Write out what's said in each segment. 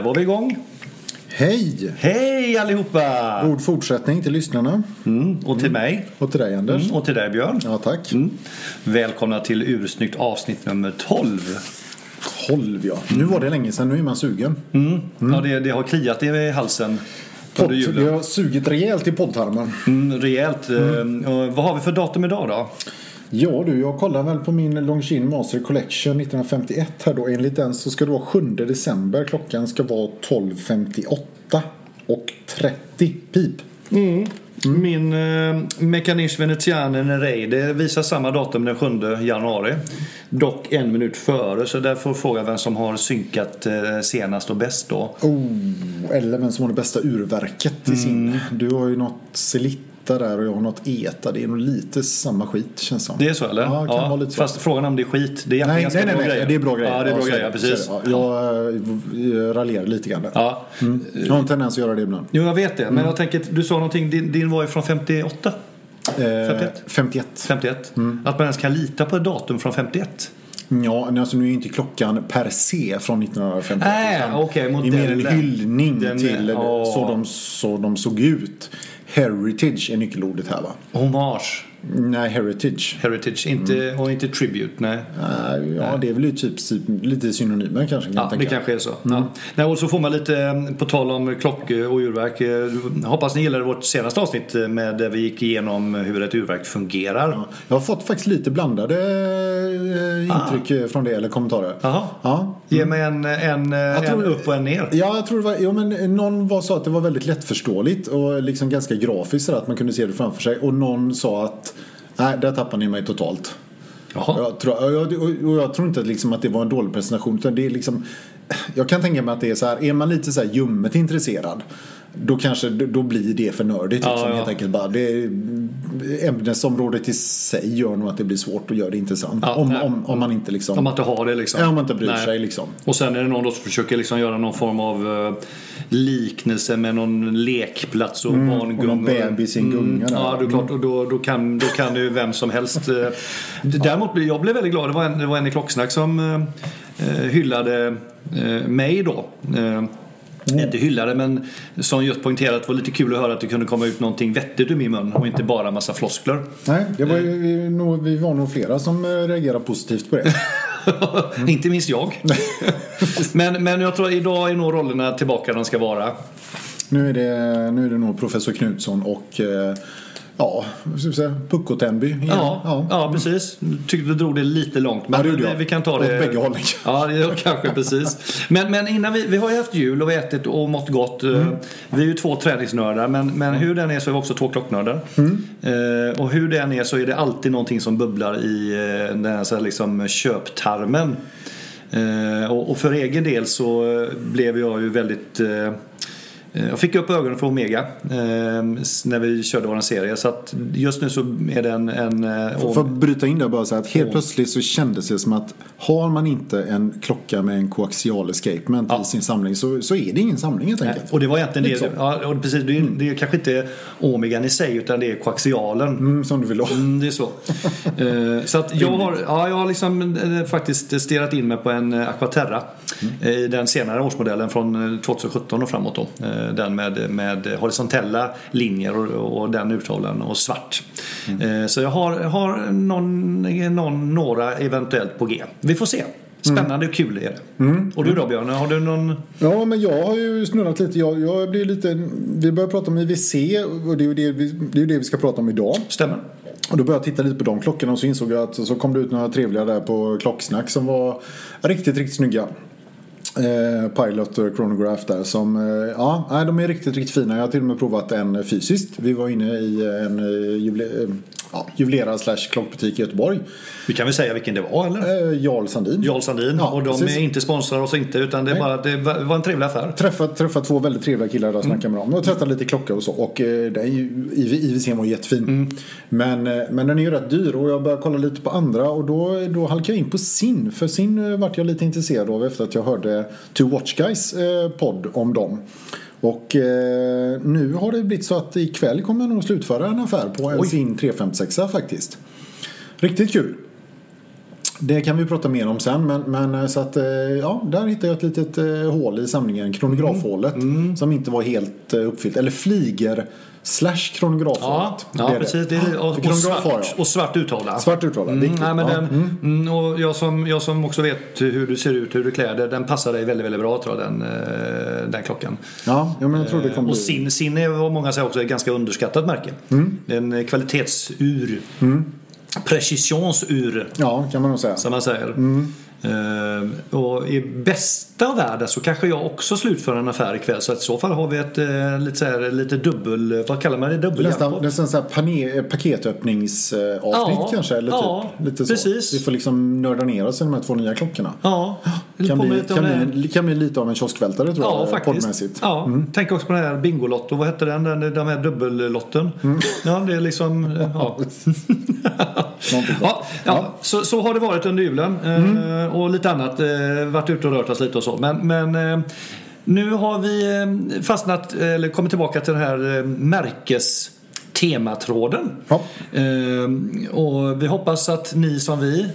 Där var vi igång. Hej! Hej allihopa! God fortsättning till lyssnarna. Mm, och till mig. Och till dig Anders. Mm, och till dig Björn. Ja, tack. Mm. Välkomna till Ursnyggt avsnitt nummer 12. 12 ja. Nu var det länge sedan, nu är man sugen. Mm. Ja, det, det har kliat i halsen Podd, det har sugit rejält i poddtarmen. Mm, rejält. Mm. Eh, och vad har vi för datum idag då? Ja du, jag kollar väl på min Longines Master Collection 1951 här då. Enligt den så ska det vara 7 december. Klockan ska vara 12.58 och 30 pip. Min eh, Mekanism Veneziane Nerei det visar samma datum den 7 januari. Dock en minut före så där får fråga vem som har synkat eh, senast och bäst då. Oh, eller vem som har det bästa urverket i sin. Du har ju något Selitta där och jag har något ETA. Det är nog lite samma skit känns som. Det är så eller? Ja, kan vara lite så. Fast frågan om det är skit. Det är Nej, egentligen nej, ganska nej, bra nej, grejer. det är bra grejer. Ja, det är bra så grejer, precis. Ja, jag äh, raljerar lite grann där. Ja. Mm. Jag har en tendens att göra det ibland. Jo, jag vet det. Mm. Men jag tänker, du sa någonting, din, din var ju från 58? Eh, 51? 51. 51? Mm. Att man ens kan lita på ett datum från 51? Ja, alltså nu är inte klockan per se från 1951. Nej, utan okej, det är mer en hyllning Den- till ja. så, de, så de såg ut. Heritage är nyckelordet här va? Hommage. Nej, heritage. Heritage. Inte, Mm. Och inte tribute, nej. Nej, ja, det är väl typ lite synonymer kanske. Kan Ja, jag det kanske är så. Mm. Ja. Nej, och så får man lite, eh, på tal om klock och urverk. eh, Hoppas ni gillade vårt senaste avsnitt eh, med där vi gick igenom hur ett urverk fungerar. Ja, Jag har fått faktiskt lite blandade eh, intryck eh, från det, eller kommentarer. Jaha. Ja. Ge mig en, en, en tror- upp och en ner. Ja, jag tror det var, ja, men någon var, sa att det var väldigt lättförståeligt och liksom ganska grafiskt så att man kunde se det framför sig. Och någon sa att nej, där tappar ni mig totalt. Jaha. Jag tror, och jag, och jag tror inte att, liksom att det var en dålig presentation. Utan det är liksom, jag kan tänka mig att det är så här, är man lite så här ljummet intresserad då kanske då blir det för nördigt. Ja, Liksom, ja. Helt enkelt bara. Det, ämnesområdet i sig gör nog att det blir svårt att göra det intressant. Ja, om, om, om man inte liksom... Om man inte har det liksom. ja, om man inte bryr Nej. sig liksom. Och sen är det någon då som försöker liksom göra någon form av eh, liknelse med någon lekplats och barngungor. och någon bebis i en gunga där. Ja, det är klart. Och då, då, kan, då kan det ju vem som helst. eh, Däremot blev jag blev väldigt glad. Det var en, det var en i Klocksnack som eh, hyllade mig då. Eh, Inte hyllade men som just poängterade att det var lite kul att höra att det kunde komma ut någonting vettigt ur min mun och inte bara massa floskler. Nej, det var ju, vi, nog, vi var nog flera som eh, reagerade positivt på det. inte minst jag. men, men jag tror att idag är nog rollerna tillbaka där de ska vara. Nu är det, nu är det nog professor Knutsson och eh, ja, Pucko Tenby. igen. Ja, ja. precis. Tyckte du drog det lite långt. Men Ja, det vi, jag. vi kan ta Åt det. bägge hållen. Ja, ja, kanske precis. Men, men innan vi, vi har ju haft jul och ätit och mått gott. Mm. Eh, Vi är ju två träningsnördar men, men hur den är så är vi också två klocknördar. Mm. Eh, och hur den är så är det alltid någonting som bubblar i eh, den här så här liksom köptarmen. Eh, och, och för egen del så eh, blev jag ju väldigt eh, jag fick upp ögonen för Omega eh, s- när vi körde vår serie. Så att just nu så är det en... en eh, För att bryta in där bara så att helt Och- plötsligt så kändes det som att har man inte en klocka med en koaxial escapement Ja. i sin samling så, så är det ingen samling helt Nej, enkelt. och det var egentligen det. så. Ja, och precis, det, är, det är kanske inte omegan i sig utan det är koaxialen. Mm, som du vill ha. Mm, det är så. Eh, så att jag har, ja, jag har liksom eh, faktiskt stirrat in mig på en eh, Aquaterra. eh, I den senare årsmodellen från eh, 2017 och framåt då. Eh, Den med, med horisontella linjer och, och den urtavlan och svart. Eh, Så jag har, har någon, någon, några eventuellt på G. Vi får se. Spännande och kul är det. Och du då Björn, har du någon? Ja, men jag har ju snurrat lite. Jag, jag blir lite. Vi börjar prata om IWC och det är ju det vi, det, är ju det vi ska prata om idag. Stämmer? Och då började jag titta lite på de klockorna och så insåg jag att så kom det ut några trevliga där på klocksnack som var riktigt, riktigt snygga. Eh, Pilot och Chronograph där som, eh, ja, de är riktigt, riktigt fina. Jag har till och med provat en fysiskt. Vi var inne i en eh, eh, ja, juvelerad slash klockbutik i Göteborg. Vi kan väl säga vilken det var eller? Jarl Sandin. Jarl Sandin. Ja, och de precis. är inte sponsrar oss inte utan det, bara, det var en trevlig affär. Träffat, träffat två väldigt trevliga killar där och snackat med dem. Och testat lite klocka och så. Och ju, IWC var jättefin. Men, eh, men den är ju rätt dyr och jag började kolla lite på andra och då, då halkade jag in på sin. För sin vart jag lite intresserad av efter att jag hörde Two Watch Guys eh, podd om dem. Och eh, nu har det blivit så att ikväll kommer jag nog slutföra en affär på en sin 356 faktiskt. Riktigt kul. Det kan vi prata mer om sen men, men eh, så att eh, ja, där hittade jag ett litet eh, hål i samlingen, kronografhålet. Mm. Som inte var helt uppfyllt. Eller flyger slash kronografhålet. Ja, ja precis. Det är, och, och, Kronograf svart, jag. och svart uttavla. Svart uttalad, Mm, nej, men ja. den, mm. och jag, som, jag som också vet hur du ser ut, hur du klär dig, den passar dig väldigt, väldigt bra tror jag, den, eh, den klockan. ja, ja, men jag tror det kommer Och bli... Sin, Sin är vad många säger också ett ganska underskattat märke. Mm. Det är en eh, kvalitetsur. Precisionsur, Ja, kan man nog säga. som man säger. Mm. Eh, och i bästa av världar så kanske jag också slutför en affär ikväll. Så att i så fall har vi ett eh, lite, så här, lite dubbel, vad kallar man det? Nästan, Dubbeljackpot. nästan så här pane, paketöppningsavsnitt Ja, kanske. Eller ja, typ, lite så. precis. Vi får liksom nörda ner oss i de här två nya klockorna. Ja, Kan bli, kan, bli, kan bli lite av en kioskvältare tror Ja, jag. faktiskt. Poddmässigt. Ja, Mm. Tänk också på den här Bingolotto. Vad hette den? den de här dubbellotten. Mm. Ja, det är liksom... eh, Ja. Ja, ja, Så, så har det varit under julen. eh, Och lite annat. eh, Varit ute och rört oss lite och så. Men, men eh, nu har vi eh, fastnat, eller kommit tillbaka till den här märkes tematråden. Ja. Och vi hoppas att ni som vi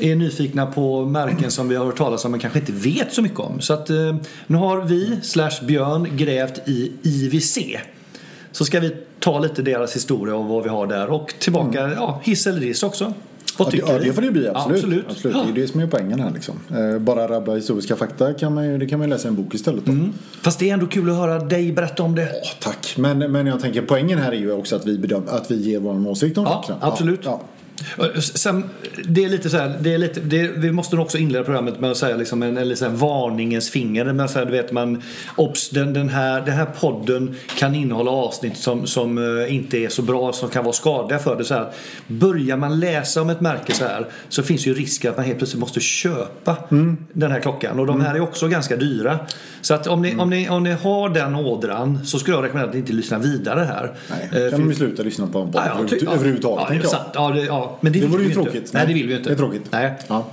är nyfikna på märken som vi har hört talas om men kanske inte vet så mycket om. Så att eh, nu har vi, slash Björn, grävt i IWC. Så ska vi ta lite deras historia och vad vi har där och tillbaka, ja, hiss eller diss också. Vad Ja, det, tycker ja, ni? det får det bli, Ja, absolut. absolut. absolut. Ja. Det är det som är poängen här liksom. Eh, Bara rabbla historiska fakta kan man ju, det kan man ju läsa i en bok istället. Då. Mm. Fast det är ändå kul att höra dig berätta om det. Ja, tack. Men, men jag tänker poängen här är ju också att vi, bedöm, att vi ger vår åsikt om Ja, absolut. Ja, Sen, det är lite så här, det är lite, det, vi måste nog också inleda programmet med att säga liksom en, en liksom varningens finger. Men så här, du vet man, obs, den, den, här, den här podden kan innehålla avsnitt som, som eh, inte är så bra, som kan vara skadliga för det. Så här, börjar man läsa om ett märke så här så finns ju risk att man helt plötsligt måste köpa Mm. den här klockan. Och de här är också ganska dyra. Så att om ni, om ni, om ni har den ådran så skulle jag rekommendera att ni inte lyssnar vidare här. Nej, Eh, kan för- de ju sluta lyssna på en podd Ja, ja, ja. överhuvudtaget. Ja. Ja, det, ja, men det, Det vore ju inte. tråkigt. Nej, det vill vi inte. det är tråkigt. Nej. Ja.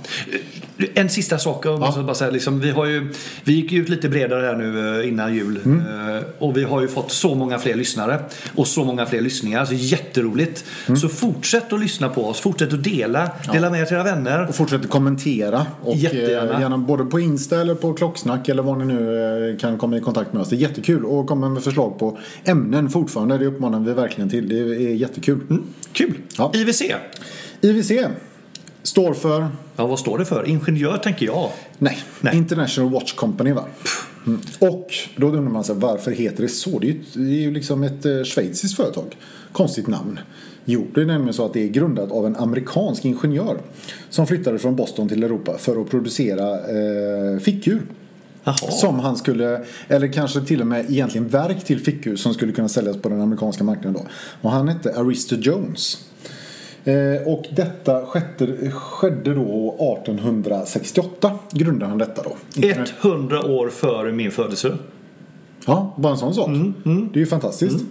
En sista sak. Jag måste bara säga, liksom, vi, har ju, vi gick ju ut lite bredare här nu eh, innan jul. Mm. Eh, Och vi har ju fått så många fler lyssnare. Och så många fler lyssningar. Så jätteroligt. Mm. Så fortsätt att lyssna på oss. Fortsätt att dela. Dela med er till era vänner. Och fortsätt att kommentera. Och Jättegärna. eh, gärna både på Insta eller på Klocksnack eller var ni nu kan komma i kontakt med oss. Det är jättekul. Och komma med förslag på ämnen fortfarande. Det uppmanar vi verkligen till. Det är jättekul. Mm, kul. Ja. IWC. IWC står för Ja, vad står det för? Ingenjör tänker jag. Nej, Nej. International Watch Company va? Mm. Och då undrar man sig varför heter det så? Det är ju, det är ju liksom ett eh, schweiziskt företag. Konstigt namn. Jo, det är nämligen så att det är grundat av en amerikansk ingenjör som flyttade från Boston till Europa för att producera eh, fickur. Jaha. Som han skulle, eller kanske till och med egentligen verk till fickur som skulle kunna säljas på den amerikanska marknaden då. Och han hette Aristo Jones. Eh, och detta skedde, skedde då 1868 grundade han detta då. 100 år före min födelse. Ja, bara en sån sak. Mm, Det är ju fantastiskt.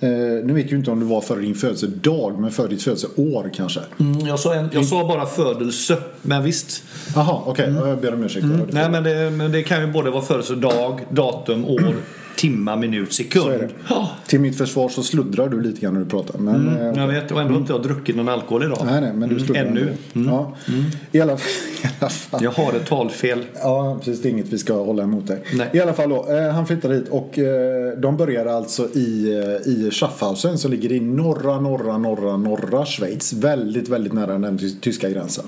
Eh, nu vet ju inte om det var före din födelsedag, men före ditt födelseår kanske. Mm, jag, sa en, jag sa bara födelse, men visst. Jaha, okej. Ja, Jag ber om ursäkt. Mm. Nej, men det, men det kan ju både vara födelsedag, datum, år, timma, minut, sekund. Ja, Till mitt försvar så sluddrar du lite grann när du pratar. Men, eh, jag vet. Och ändå har inte jag druckit någon alkohol idag. Nej, nej, men du sluddrar Mm, Ännu. ändå. Ja. I, alla, I alla fall. Jag har ett talfel. Ja, precis. Det är inget vi ska hålla emot dig. Nej. I alla fall då. Eh, han flyttade hit och eh, de började alltså i, i Schaffhausen som ligger i norra, norra, norra, norra Schweiz. Väldigt, väldigt nära den ty- tyska gränsen.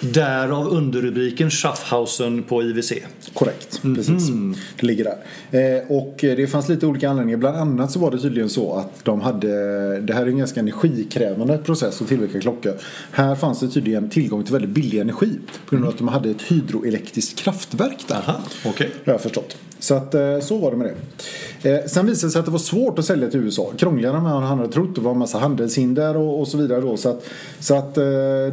Därav underrubriken Schaffhausen på IWC. Korrekt, Mhm. precis. Det ligger där. Eh, och det fanns lite olika anledningar. Bland annat så var det tydligen så att de hade, det här är en ganska energikrävande process att tillverka klockor. Här fanns det tydligen tillgång till väldigt billig energi. På grund av att de hade ett hydroelektriskt kraftverk där. Aha, okej. Har jag förstått. Så att eh, så var det med det. Eh, Sen visade det sig att det var svårt att sälja till USA. Krångligare än han hade trott. Det var en massa handelshinder och, och så vidare då. Så att, så att eh,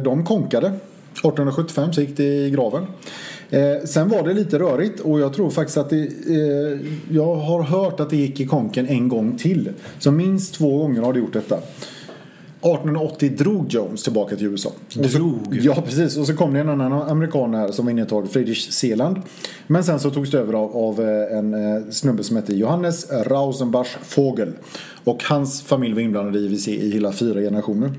de konkade. 1875 så gick det i graven. Eh, sen var det lite rörigt och jag tror faktiskt att det, eh, jag har hört att det gick i konken en gång till. Så minst två gånger har det gjort detta. 1880 drog Jones tillbaka till USA. Så, Drog? Ja, precis. Och så kom det en annan amerikan här som var inne ett tag, Friedrich Seeland. Men sen så togs det över av, av eh, en eh, snubbe som hette Johannes Rausenbach Vogel. Och hans familj var inblandad i IWC i hela fyra generationer.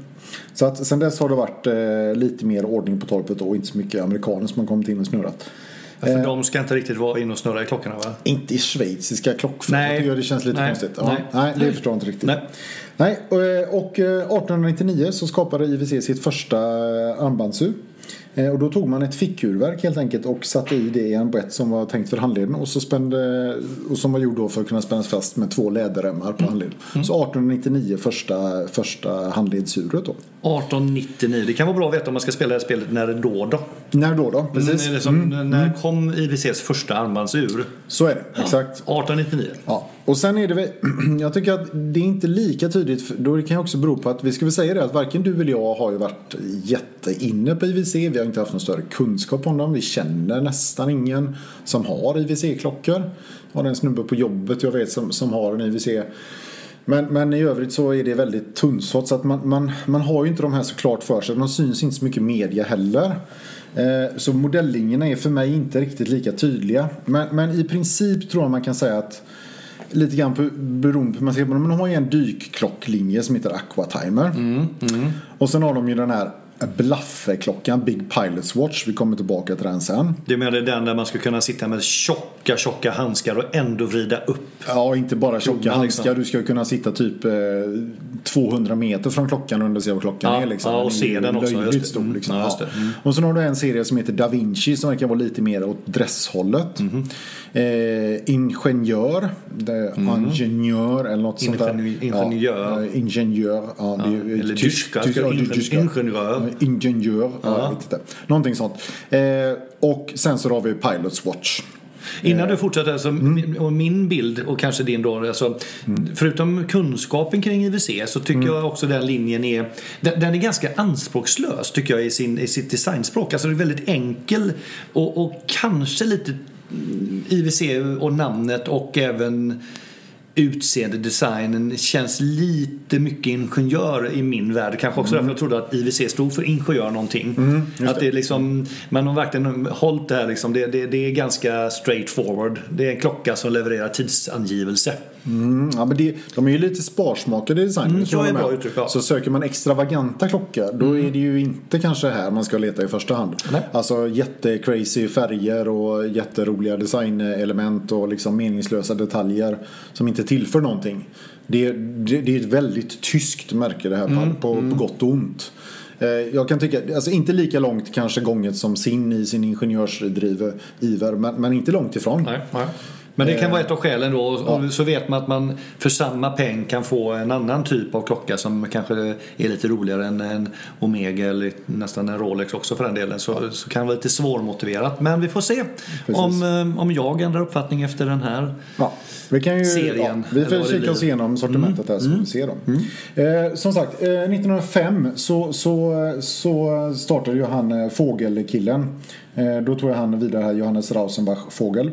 Så att sen dess har det varit eh, lite mer ordning på torpet och inte så mycket amerikaner som har kommit in och snurrat. Ja, för de ska inte riktigt vara inne och snurra i klockorna va? Inte i schweiziska klockföretag. Nej. Det känns lite Nej. konstigt. Ja, Nej. nej. det förstår jag inte riktigt. Nej. Nej, och, och eh, 1899 så skapade IWC sitt första eh, armbandsur. Eh, Och då tog man ett fickurverk helt enkelt och satte i det i en brett som var tänkt för handleden och, så spände, och som var gjord då för att kunna spännas fast med två läderremmar Mm. på handleden. Så 1899 första, första handledsuret då. 1899. Det kan vara bra att veta om man ska spela det här spelet när det då då. När då då? Precis. När, det som, när kom IWCs första armbandsur? Så är det, exakt. 1899. Ja, och sen är det väl, jag tycker att det är inte lika tydligt, för då kan ju också bero på att vi ska väl säga det att varken du eller jag har ju varit jätteinne på IWC, vi har inte haft någon större kunskap om dem, vi känner nästan ingen som har IWC-klockor. Jag har en snubbe på jobbet jag vet som, som har en IWC. Men, men i övrigt så är det väldigt tunnsått så att man, man, man har ju inte de här så klart för sig. De syns inte så mycket i media heller. Eh, så modelllinjerna är för mig inte riktigt lika tydliga. Men, men i princip tror jag man kan säga att lite grann på, beroende på hur man ser på dem. Men de har ju en dykklocklinje som heter Aquatimer. Och sen har de ju den här Äh, Blaffeklockan, Big Pilots Watch. Vi kommer tillbaka till den sen. Det menar den där man skulle kunna sitta med tjocka, tjocka handskar och ändå vrida upp. Ja, inte bara tjocka Kronan, handskar. liksom. Du ska kunna sitta typ eh, 200 meter från klockan och se vad klockan Ja, är. Liksom. ja, och se den också, just. Stor, Mm, liksom. ja, ja. Mm. Och sen har du en serie som heter Da Vinci som verkar vara lite mer åt dresshållet. Mhm. Eh, ingenjör, det, ingenjör eller något sånt där. Ingenjör. Ja, eh, ingenjör. Ja, det eller tysk- tyska, ja, ingenjör. Ja, Ingenjör, ja. inte. Någonting sånt. Eh, och sen så har vi Pilots Watch. Innan du fortsätter, alltså, Mm. min- och min bild och kanske din då, alltså, förutom kunskapen kring IWC så tycker Mm. jag också den linjen är, den, den är ganska anspråkslös tycker jag i, sin, i sitt designspråk. Alltså det är väldigt enkel och, och kanske lite mm, IWC och namnet och även utseende, designen känns lite mycket ingenjör i min värld. Kanske också därför jag trodde att IWC stod för ingenjör någonting. att det är liksom, man har verkligen hållit det här liksom, det, det, det är ganska straight forward. Det är en klocka som levererar tidsangivelse. Mm, ja, men det, de är ju lite sparsmakade i designen. Mm, så uttryck, ja. Så söker man extravaganta klockor då är det ju inte kanske här man ska leta i första hand. Nej. Alltså jättecrazy färger och jätteroliga designelement och liksom meningslösa detaljer som inte tillför någonting. Det, det, det är ett väldigt tyskt märke det här Mm, på, på gott och ont. Eh, Jag kan tycka, alltså inte lika långt kanske gånget som sin i sin ingenjörsdrive iver, men, men inte långt ifrån. Nej, nej. Men det kan vara ett av skälen då. Och så vet man att man för samma peng kan få en annan typ av klocka som kanske är lite roligare än en Omega eller nästan en Rolex också för den delen. Så, så kan det vara lite svårmotiverat. Men vi får se om, eh, om jag ändrar uppfattning efter den här. Ja, vi kan ju, Serien, ja, vi får kika oss igenom sortimentet här så får vi se dem. Eh, som sagt, eh, 1905 så, så, så startade ju han eh, Fågelkillen. Eh, då tog jag han vidare här, Johannes Rausenbach Fågel.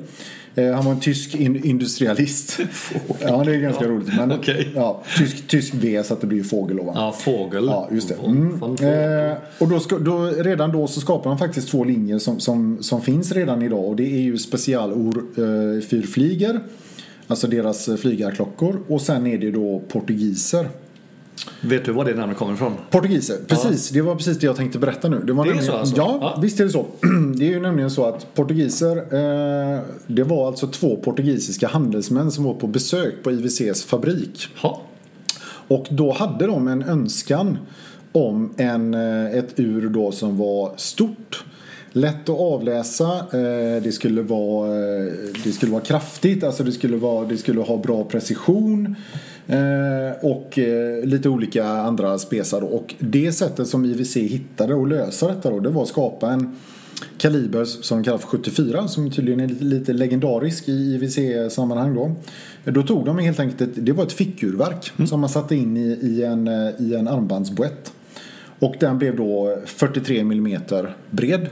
Eh, han var en tysk in, industrialist. ja, det är ganska roligt. Men, Okej. ja, tysk, tysk B så att det blir fågel ovan. Ja, fågel. Ja, just det. Mm. Fågel. Eh, och då, ska, då, redan då så skapar man faktiskt två linjer som, som, som finns redan idag. Och det är ju specialor eh, fyrflyger. Alltså deras flygarklockor. Och sen är det då portugiser. Vet du var det namnet kommer ifrån? Portugiser, precis. Det var precis det jag tänkte berätta nu. Det, var Det är nämligen, så alltså? Ja, Ja. visst är det så. Det är ju nämligen så att portugiser, eh, det var alltså två portugisiska handelsmän som var på besök på IWCs fabrik. Ja. Och då hade de en önskan om en, eh, ett ur då som var stort. Lätt att avläsa, eh, det skulle vara, eh, det skulle vara kraftigt, alltså det skulle, vara, det skulle ha bra precision. eh, Och lite olika andra spesar. Och det sättet som IWC hittade att lösa detta då, det var att skapa en kaliber som kallas för 74 som tydligen är lite, legendarisk i IWC-sammanhang då. Då tog de helt enkelt, ett, det var ett fickurverk som man satte in i, i en, i en armbandsboett. Och den blev då 43 mm bred.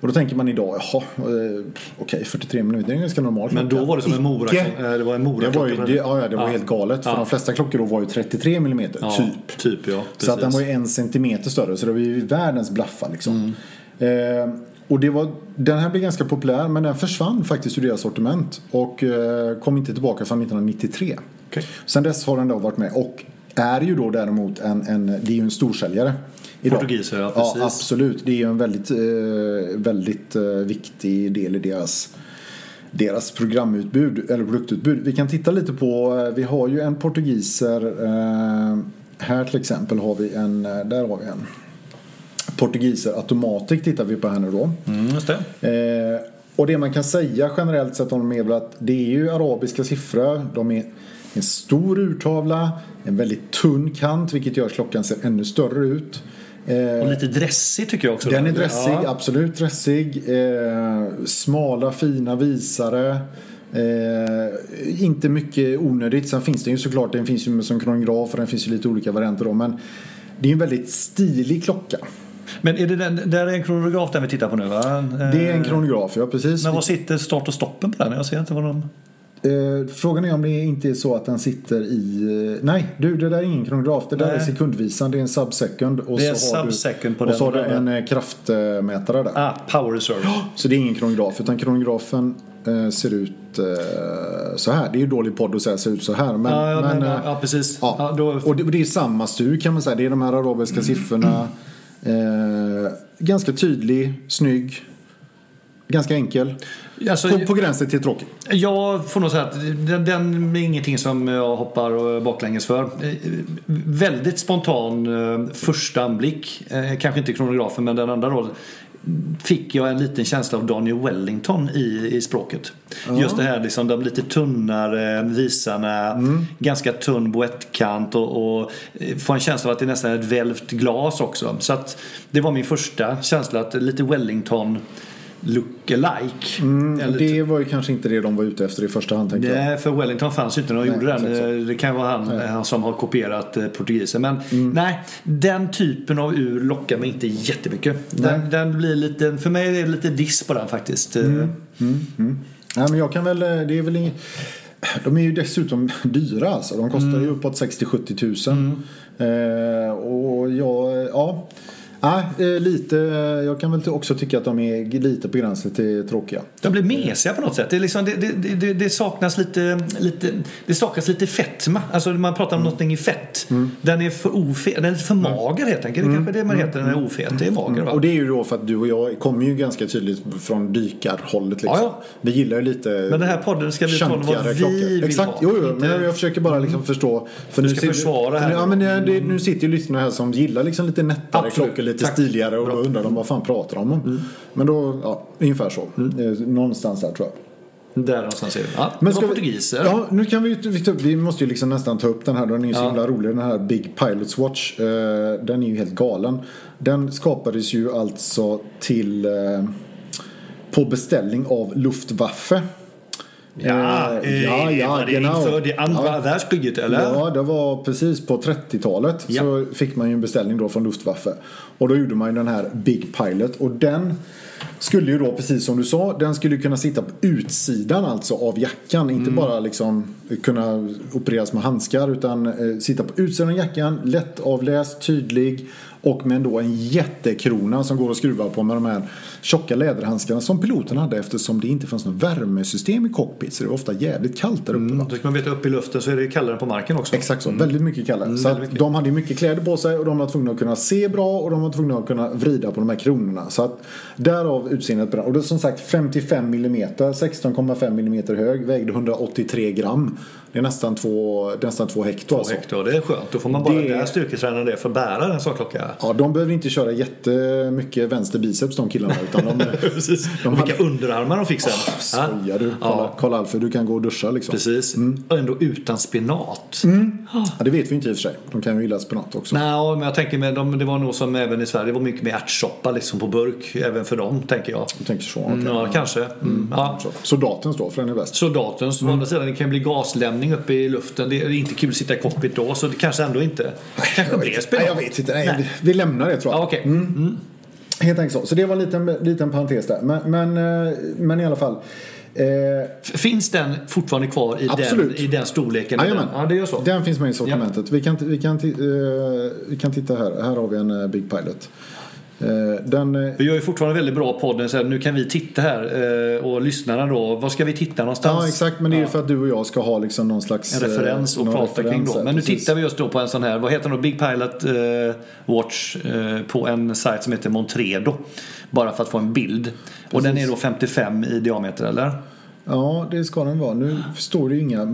Och då tänker man idag, jaha, eh, okej 43 mm, det är ganska normalt. Men då var det som en mora. Eh, Det var en mora Det var ju, det, ja, det var Ja. helt galet. För Ja. de flesta klockor då var ju 33 mm, Ja, typ. Typ ja. Så att den var ju en centimeter större så det var ju världens blaffa liksom. Mm. Eh, och det var, den här blev ganska populär men den försvann faktiskt ur deras sortiment och eh, kom inte tillbaka förrän 1993. Okej. Sen dess har den då varit med och är ju då däremot en, en, det är ju en storsäljare. Idag. Portugiser, ja, ja precis. absolut. Det är ju en väldigt, eh, väldigt eh, viktig del i deras deras programutbud eller produktutbud. Vi kan titta lite på, eh, vi har ju en portugiser här till exempel har vi en, där har vi en portugiser Automatic tittar vi på här nu då. Mm, det. Eh, och det man kan säga generellt sett om dem är att det är ju arabiska siffror. De är en stor urtavla, en väldigt tunn kant vilket gör att klockan ser ännu större ut. Eh, och lite dressig tycker jag också. Den är dressig, ja. absolut dressig. Eh, smala fina visare. Eh, inte mycket onödigt. Sen finns det ju såklart, den finns ju som kronograf och den finns ju lite olika varianter då. Men det är en väldigt stilig klocka. Men är det den, där är en kronograf den vi tittar på nu va? Det är en kronograf, ja precis. Men vad sitter start och stoppen på den? Jag ser inte vad de... Eh, frågan är om det inte är så att den sitter i... Eh, nej, du det där är ingen kronograf. Det där nej. är sekundvisan. Det är en subsecond. Och det är så har subsecond på och den. Och så har du en eh, kraftmätare där. Ah, power reserve. Så det är ingen kronograf. Utan kronografen eh, ser ut eh, så här. Det är ju dålig podd att säga ser ut så här. Men, ja, ja, men, men, ja precis. Ja. Ja, då... Och det, det, är samma stuk kan man säga. Det är de här arabiska mm. siffrorna. Eh, ganska tydlig, snygg. Ganska enkel. Alltså, på, på gränsen till tråkig. Jag får nog säga att den, den är ingenting som jag hoppar baklänges för. Väldigt spontan eh, första anblick. Eh, kanske inte kronografen men den andra rollen fick jag en liten känsla av Daniel Wellington i, i språket. Ja. Just det här liksom, de lite tunnare visarna, mm. ganska tunn boettkant och, och får en känsla av att det är nästan ett välvt glas också. Så att det var min första känsla att lite Wellington look-alike. Mm, det var ju kanske inte det de var ute efter i första hand. Nej, jag. för Wellington fanns ju inte när de gjorde den. Det kan vara han, han som har kopierat eh, portugisen. Men mm. nej, den typen av ur lockar mig inte jättemycket. Den, den, blir lite, för mig är det lite diss på den faktiskt. Mm. Mm. mm. Nej, men jag kan väl, eh, det är väl inget... De är ju dessutom dyra alltså. De kostar mm. ju uppåt 60-70 tusen. Mm. Eh, och jag, ja. Nej, eh, lite. Eh, jag kan väl också tycka att de är lite på gränsen till tråkiga. De blir mesiga på något sätt. Det, liksom, det, det, det, saknas lite, lite, det saknas lite fetma. Alltså man pratar om mm. någonting i fett. Mm. Den är för ofet, den är för mm. mager helt enkelt. Det är mm. kanske det man heter, den är ofet. Det är mager va? Och det är ju då för att du och jag kommer ju ganska tydligt från dykarhållet liksom. Ja, ja. Vi gillar ju lite Men den här podden ska vi tala om vad vi vill Exakt, ha. jo, jo. men jag, försöker bara liksom förstå. För du ska nu försvara här. Ja, men det, nu sitter ju lyssnarna här som gillar liksom lite nättare Absolut. klockor, lite Tack tidigare och Bra. då undrar de vad fan pratar de om. Mm. Men då, ja, ungefär så. Mm. Någonstans där tror jag. Där någonstans är det. Ja, Men ska portugiser. Ja, nu kan vi, vi, vi måste ju liksom nästan ta upp den här. Den är ju så ja. himla rolig. Den här Big Pilots Watch. Eh, den är ju helt galen. Den skapades ju alltså till eh, på beställning av Luftwaffe. Ja, eh, ja, ja, var det genau. inför det andra ja. världskriget eller? Ja, det var precis på 30-talet ja. så fick man ju en beställning då från Luftwaffe. Och då gjorde man ju den här Big Pilot och den skulle ju då, precis som du sa, den skulle kunna sitta på utsidan alltså av jackan. Inte mm. bara liksom kunna opereras med handskar utan eh, sitta på utsidan av jackan, lättavläst, tydlig och med då en jättekrona som går att skruva på med de här tjocka läderhandskarna som piloten hade eftersom det inte fanns något värmesystem i cockpit så det var ofta jävligt kallt där uppe. Mm, då ska man veta upp i luften så är det kallare på marken också. Exakt så, mm. väldigt mycket kallare. Mm, så mycket. de hade mycket kläder på sig och de var tvungna att kunna se bra och de var tvungna att kunna vrida på de här kronorna. Så att därav utseendet på den. Och det är som sagt 55 mm, 16,5 mm hög, vägde 183 gram. Det är nästan två, nästan två hektar. Två alltså. hektar, det är skönt. Då får man bara det... där styrketräna det för att bära en sån klocka. Ja, de behöver inte köra jättemycket vänster biceps de killarna. Utan de, Precis. De Vilka hade... underarmar de fick sen. Oh, skojar du? Kolla, ja. Alfred, du kan gå och duscha liksom. Precis. Mm. Och ändå utan spenat. Mm. Ja, det vet vi inte i och för sig. De kan ju gilla spenat också. Nej, men jag tänker med dem, det var nog som även i Sverige. Det var mycket mer ärtsoppa liksom på burk. Även för dem, tänker jag. Du tänker så? Okay. Ja, kanske. Mm. Ja. Soldatens då, för den är bäst. Soldatens. Mm. Å andra sidan, det kan bli gaslämning uppe i luften. Det är inte kul att sitta i cockpit då. Så det kanske ändå inte. Kanske blev spenat. Nej, jag vet inte. Nej, Nej. Vi lämnar det tror jag. Ja, okay. Mm. Mm. Helt enkelt så. Så det var en liten, liten parentes där. Men, men, eh, men i alla fall. Eh, finns den fortfarande kvar i, den, i den storleken? Den? Ja, det gör så. Den finns med i sortimentet. Ja. Vi, kan, vi, kan, uh, vi kan titta här. Här har vi en uh, Big Pilot. Eh, den, eh, Vi gör ju fortfarande väldigt bra podden så här, nu kan vi titta här eh, och lyssnarna då, var ska vi titta någonstans? ja exakt, men det är ju för att du och jag ska ha liksom någon slags... En referens och prata kring då. Men nu precis. tittar vi just då på en sån här, vad heter den då? Big Pilot Watch på en sajt som heter Montredo. Bara för att få en bild. Och den är då 55 i diameter eller? Ja, det ska den vara. Nu står det ju inga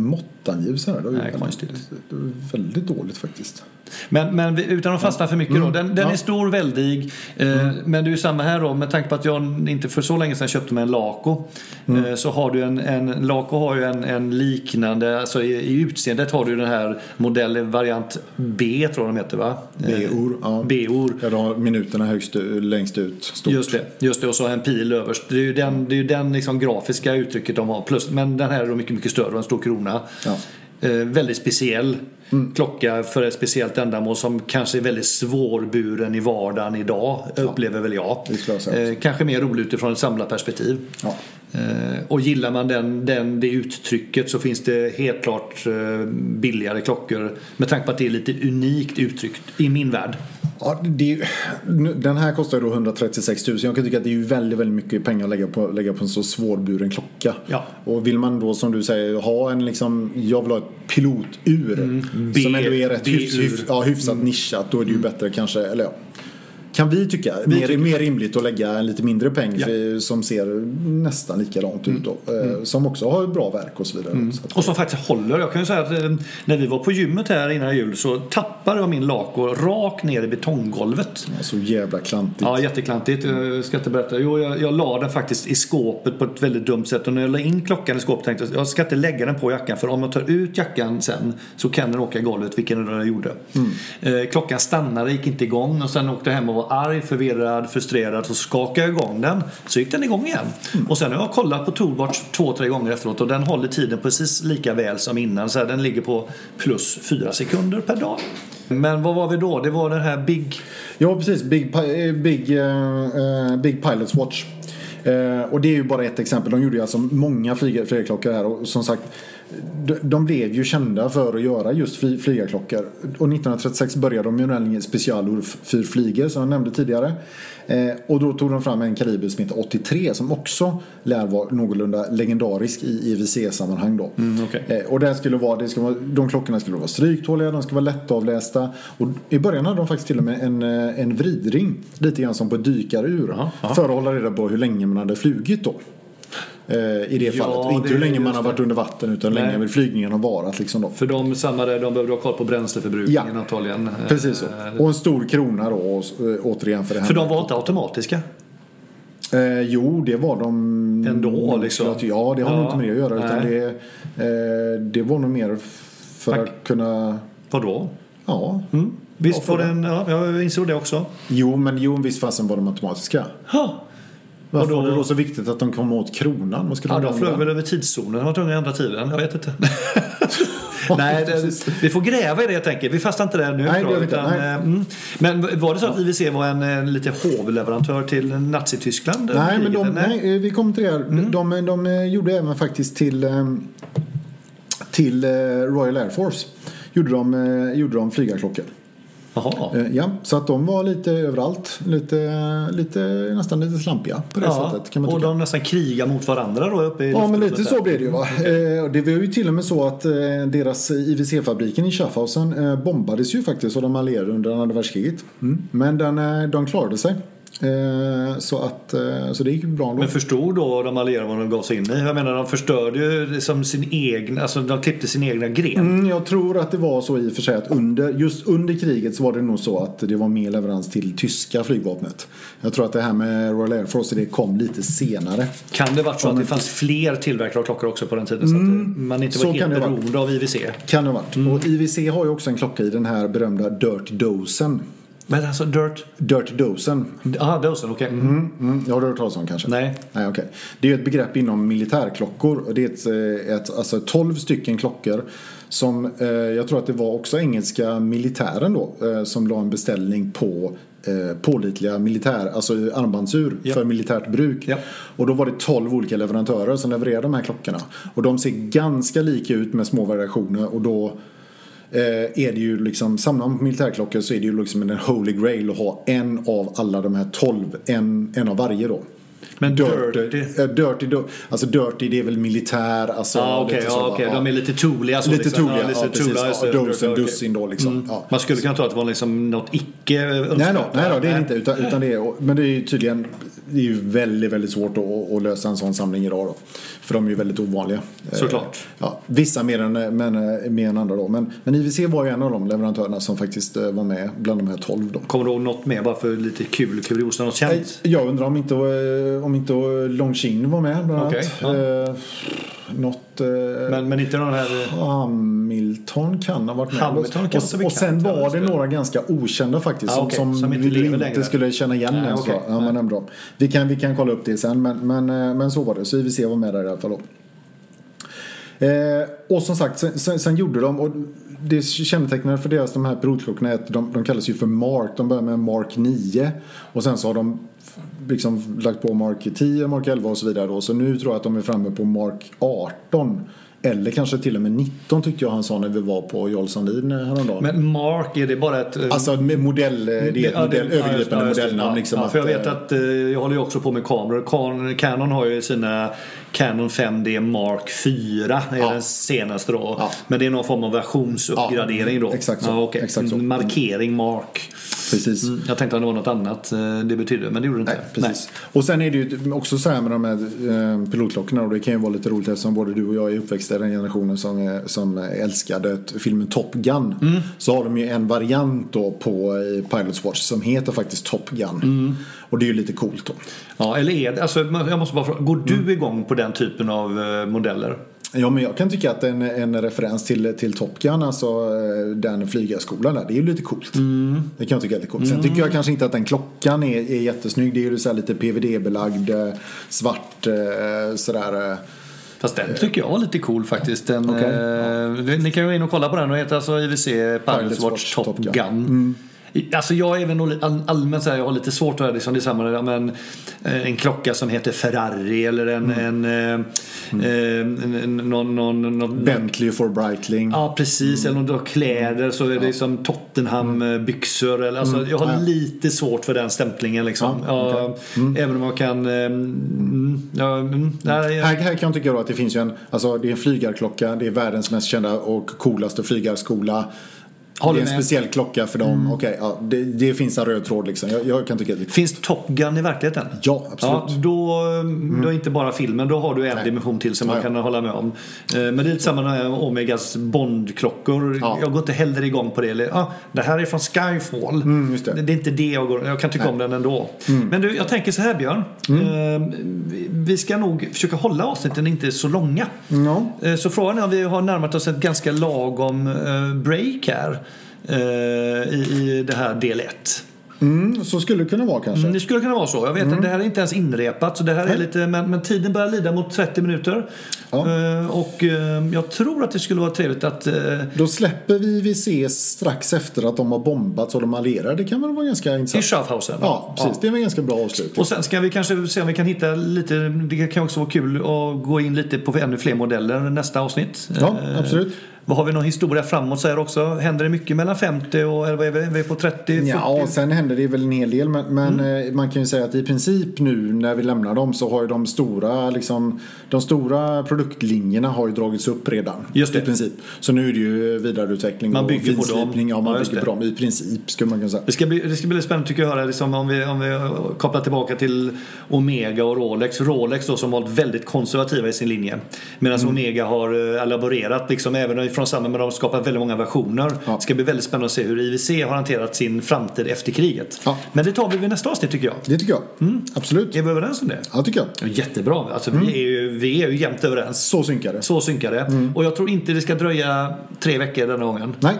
måttangivelser här. Det Nej, väldigt- konstigt. Det är väldigt dåligt faktiskt. Men, men utan att fastna för mycket då. Den, den Ja. är stor, väldig. Eh, Men det är ju samma här då. Med tanke på att jag inte för så länge sedan köpte mig en Laco. Eh, så har du en, en Laco har ju en, en liknande, alltså i, i utseendet har du den här modellen variant B tror jag de heter va? Eh, B-or. Ja. B-or. Ja, då har minuterna högst, längst ut. Stort. Just det, just det och så en pil överst. Det är ju den, det är den liksom grafiska uttrycket de har. Plus, men den här är då mycket, mycket större och en stor krona. Ja. Eh, väldigt speciell klocka för ett speciellt ändamål som kanske är väldigt svårburen i vardagen idag, upplever väl jag. Eh, kanske mer roligt utifrån ett samlarperspektiv. Ja. Eh, och gillar man den, den, det uttrycket så finns det helt klart billigare klockor med tanke på att det är lite unikt uttryckt i min värld. Ja, är, den här kostar ju då 136 000. Jag kan tycka att det är väldigt, väldigt mycket pengar att lägga på, lägga på en så svårburen klocka. Ja. Och vill man då som du säger ha en liksom, jag vill ha ett pilotur Mm. B- som ändå är rätt hyfs, hyfs, ja, hyfsat nischat. Då är det ju bättre kanske, eller ja. Kan vi tycka. mer, mer rimligt att lägga en lite mindre peng Ja. som ser nästan likadant ut då. Eh, Som också har bra verk och så vidare. Så att, Och som faktiskt håller. Jag kan ju säga att eh, när vi var på gymmet här innan jul så tappade jag min Laco rakt ner i betonggolvet. ja, så jävla klantigt. Ja, jätteklantigt. Jag ska inte berätta. Jo, jag, jag la den faktiskt i skåpet på ett väldigt dumt sätt. Och när jag la in klockan i skåpet tänkte jag jag ska inte lägga den på jackan. För om jag tar ut jackan sen så kan den åka i golvet, vilken den gjorde. Eh, klockan stannade, gick inte igång. Och sen åkte jag hem och var arg, förvirrad, frustrerad. Så skakade jag igång den. Så gick den igång igen. Och sen har jag kollat på Toolwatch två, tre gånger efteråt. Och den håller tiden precis lika väl som innan. Så här, den ligger på plus fyra sekunder per dag. Men vad var vi då? Det var den här Big... Ja, precis. Big, eh, Big, eh, Big Pilots Watch. Eh, och det är ju bara ett exempel. De gjorde ju alltså många flyg- flygarklockor här. Och som sagt, de, blev ju kända för att göra just fly, flygarklockor. Och 1936 började de med en specialur för flyger som jag nämnde tidigare. Eh, och då tog de fram en kaliber som heter 83 som också lär vara någorlunda legendarisk i IWC-sammanhang då. okej. Eh, Och det skulle vara, det skulle vara, de klockorna skulle vara stryktåliga, de skulle vara lättavlästa. Och I början hade de faktiskt till och med en, eh, en vridring, lite grann som på dykarur. Jaha, jaha. För att hålla reda på hur länge man hade flugit då. Eh, I det Ja, fallet. Inte det- hur länge man har det. varit under vatten utan hur länge flygningen har varat. Liksom då. För de, samma där, de behövde ha koll på bränsleförbrukningen Ja. antagligen. Precis så. Eh, Och en stor krona då och, eh, återigen för det här. För de var inte automatiska. Eh, jo, det var de. Ändå, liksom. Ja, det har Ja, nog inte med att göra. Utan det, eh, det var nog mer för Tack. att kunna... Vadå? Ja. Mm. Visst Ja, var den, ja, jag insåg det också. Jo, men jo, visst fasen var de automatiska. Ha. Varför då- var det då så viktigt att de kom åt kronan? Vad skulle Ja, de flög väl över tidszonen. De var tvungna att ändra tiden. Jag vet inte. Nej, det, vi får gräva i det helt enkelt. Vi fastnar inte där nu. Nej, jag, inte. utan, Nej. eh, mm. Men var det så att IWC var en, en lite hovleverantör till Nazityskland? Nej, men de, nej, eh, vi kommer till det här. Mm. De, de, de eh, gjorde även faktiskt till, eh, till eh, Royal Air Force. Gjorde de, eh, gjorde de flygarklockor. Jaha. Eh, Ja, så att de var lite överallt. Lite, lite, nästan lite slampiga på det Ja, sättet kan man och tycka. de nästan krigar mot varandra då uppe i Ja, men lite så blev det ju. Va? Eh, och Det var ju till och med så att eh, deras IWC-fabriken i Schaffhausen eh, bombades ju faktiskt av de allierade under andra världskriget. Men den, eh, de klarade sig. Eh, Så, att, eh, så det gick bra ändå. Men förstod då de allierade vad de gav sig in i? Jag menar, de förstörde ju liksom sin egen, alltså de klippte sin egna gren. Mm, jag tror att det var så i och för sig att under, just under kriget så var det nog så att det var mer leverans till tyska flygvapnet. Jag tror att det här med Royal Air Force det kom lite senare. Kan det varit så att det fanns fler tillverkare av klockor också på den tiden? Så att man inte var helt beroende av IWC? Kan det ha varit. Och IWC har ju också en klocka i den här berömda Dirt Dosen. Men alltså Dirt? Dirt Dosen. Ja, dosen, okej. Mm. Mm, mm. Jag har du hört talas om kanske? Nej. Nej okej. Det är ett begrepp inom militärklockor. Det är ett, eh, ett, alltså 12 stycken klockor som eh, jag tror att det var också engelska militären då eh, som la en beställning på eh, pålitliga militär, alltså armbandsur Ja. för militärt bruk. Ja. Och då var det 12 olika leverantörer som levererade de här klockorna. Och de ser ganska lika ut med små variationer och då är det ju liksom, samlar man på militärklockor så är det ju liksom en holy grail att ha en av alla de här 12, en, en av varje då. Men Dirty. Dirty? eh, dirty, alltså dirty det är väl militär, alltså. Ja, okej. lite så, ja, okej. va? De är lite tooliga. så Lite liksom. troliga, Ja, ja, lite precis. just Ja, det. dos en Okej. dussin då liksom. Ja. Man skulle kunna tro att det var liksom något icke önskvärt. Nej då, nej då, det är det inte. Utan, utan det är, men det är ju tydligen det är ju väldigt, väldigt svårt att, att lösa en sån samling idag då. För de är ju väldigt ovanliga. Eh, Såklart. Ja, vissa mer än, men, eh, mer än andra då. Men, men IWC var ju en av de leverantörerna som faktiskt eh, var med bland de här 12 då. Kommer du ihåg något mer bara för lite kul kuriosa? Något känt? Jag undrar om inte, eh, om inte Longchin var med bland annat. Eh, Något... eh, Men, men inte någon här... Hamilton kan ha varit med. Hamilton kan och, och sen var det några ganska okända faktiskt. Ah, som, okej, som, som inte vi inte längre. skulle känna igen Nej, ens. va? Ja, man nämnde dem. Vi kan, vi kan kolla upp det sen. Men, men, eh, men så var det. Så IWC var med där i alla fall. Då. Eh, och som sagt, sen, sen, sen gjorde de, och det kännetecknande för deras de här pilotklockorna är att de, de kallas ju för Mark. De börjar med Mark 9 och sen så har de liksom lagt på Mark 10, Mark 11 och så vidare då. Så nu tror jag att de är framme på Mark 18. Eller kanske till och med 19 tyckte jag han sa när vi var på Jarl Sandin häromdagen. Men Mark, är det bara ett... eh, alltså med modell, det är ett Ja, modell, ja, det, övergripande ja, det. modellnamn. Liksom ja, för jag vet eh, att eh, jag håller ju också på med kameror. Can- Canon har ju sina Canon 5D Mark 4. är Ja. den senaste då. Ja. Men det är någon form av versionsuppgradering då. Exakt så. Okej. Exakt så. Mm, Markering Mark. Precis. Mm, Jag tänkte att det var något annat eh, det betydde, men det gjorde det inte. Nej, precis. Och sen är det ju också så här med de här eh, pilotklockorna och det kan ju vara lite roligt eftersom både du och jag är uppväxta i den generationen som, som älskade filmen Top Gun. Mm. Så har de ju en variant då på eh, Pilots Watch som heter faktiskt Top Gun. Mm. Och det är ju lite coolt då. Ja, eller är det, alltså, jag måste bara fråga, går du Mm. igång på den typen av eh, modeller? Ja men jag kan tycka att en, en referens till, till Top Gun, alltså eh, den flygarskolan där, det är ju lite coolt. Mm. Det kan jag tycka är lite coolt. Sen tycker jag kanske inte att den klockan är, är jättesnygg. Det är ju så här lite PVD-belagd, svart sådär. Fast den tycker jag var lite cool faktiskt. Den, Okej, eh, Ni kan ju gå in och kolla på den. Den heter alltså IWC Pilots Watch Top Gun. I- Alltså jag är väl allmänt så här, jag har lite svårt att liksom, det är samma, men eh, en klocka som heter Ferrari eller en, en, eh, eh, en, en någon, någon, någon, Bentley for Breitling. Ja precis, eller om du har kläder så är det som Tottenham-byxor. Eller, alltså, Jag har Ja. lite svårt för den stämplingen. Liksom. Ja, ja, Även om jag kan... Mm, ja, mm, nej, Här, här kan jag tycka då att det finns ju en, alltså det är en flygarklocka, det är världens mest kända och coolaste flygarskola. Håller det är en med. speciell klocka för dem. Okej, ja, det, det finns en röd tråd liksom. Jag, jag kan tycka att det Finns Top Gun i verkligheten? Ja, absolut. Ja, då, då är inte bara filmen, då har du en Nej. dimension till som man Ja, ja. kan hålla med om. Eh, Men det är lite samma med Omegas Bondklockor. Ja. Jag går inte heller igång på det. Eller, ah, det här är från Skyfall. Mm, det. det är inte det jag går Jag kan tycka om den ändå. Mm. Men du, jag tänker så här Björn. Eh, vi- ska nog försöka hålla avsnitten inte så långa. Eh, Så frågan är om vi har närmat oss ett ganska lagom break här. Eh, I, I det här del 1. Mm, så skulle det kunna vara kanske. Mm, Det skulle kunna vara så. Jag vet att det här är inte ens inrepat. Så det här är lite, men, men tiden börjar lida mot 30 minuter. Ja. Eh, och eh, jag tror att det skulle vara trevligt att... eh, Då släpper vi VC strax efter att de har bombats av de allierade. Det kan väl vara ganska I intressant. Schaffhausen. Ja, precis. Det är väl en ganska bra avslutning. Och sen ska vi kanske se om vi kan hitta lite, det kan också vara kul att gå in lite på ännu fler modeller nästa avsnitt. Ja, absolut. Vad har vi någon historia framåt så här också? Händer det mycket mellan 50 och, eller vad är vi, är vi på 30? 40? Ja, och sen händer det väl en hel del. Men, men Mm. eh, man kan ju säga att i princip nu när vi lämnar dem så har ju de stora, liksom, de stora produktlinjerna har ju dragits upp redan. Just det. I princip. Så nu är det ju vidareutveckling Man och bygger dem. finslipning. Ja, man Ja, bygger på dem i princip skulle man kunna säga. Det ska, bli, det ska bli spännande tycker jag att höra liksom, om, vi, om vi kopplar tillbaka till Omega och Rolex. Rolex då som varit väldigt konservativa i sin linje. Medan Mm. Omega har eh, elaborerat liksom, även från samma men de skapat väldigt många versioner. Ja. Det ska bli väldigt spännande att se hur IWC har hanterat sin framtid efter kriget. Ja. Men det tar vi vid nästa avsnitt tycker jag. Det tycker jag. Mm. Absolut. Är vi överens om det? Ja, tycker jag. Ja, Jättebra. Alltså, Mm. vi, är ju, vi är ju jämt överens. Så synkade. Så synkade. Mm. Och jag tror inte det ska dröja tre veckor denna gången. Nej.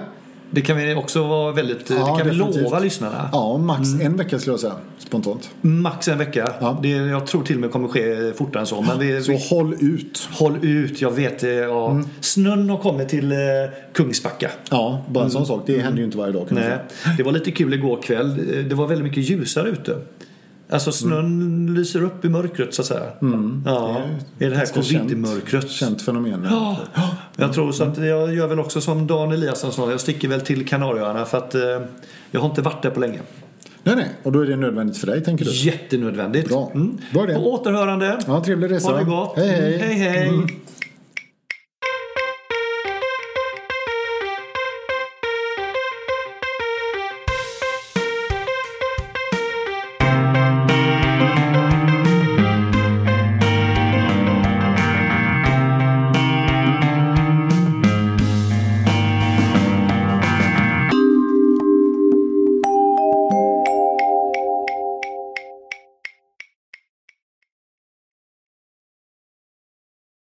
Det kan vi också vara väldigt... Ja, det kan vi definitivt. lova lyssnarna. Ja, max en vecka skulle jag säga. Spontant. Max en vecka. Ja. Det, jag tror till och med kommer ske fortare än så. Men vi, Så vi, håll ut. håll ut. Jag vet det. Ja. Mm. Snön har kommit till eh, Kungsbacka. Ja, bara en sån sak. Det händer ju inte varje dag Mm. Nej. Det var lite kul igår kväll. Det var väldigt mycket ljusare ute. Alltså snön lyser upp i mörkret så att säga. Ja, Mm. Det är i det här ganska känt- covid-mörkret. Känt fenomen. Ja, Jag tror så att jag gör väl också som Dan Eliasson sa. Jag sticker väl till Kanarieöarna för att eh, jag har inte varit där på länge. Nej, nej. Och då är det nödvändigt för dig, tänker du? Jättenödvändigt. Bra. Bra det. På återhörande. Ja, trevlig resa. Ha det gott. Hej, hej. hej, hej.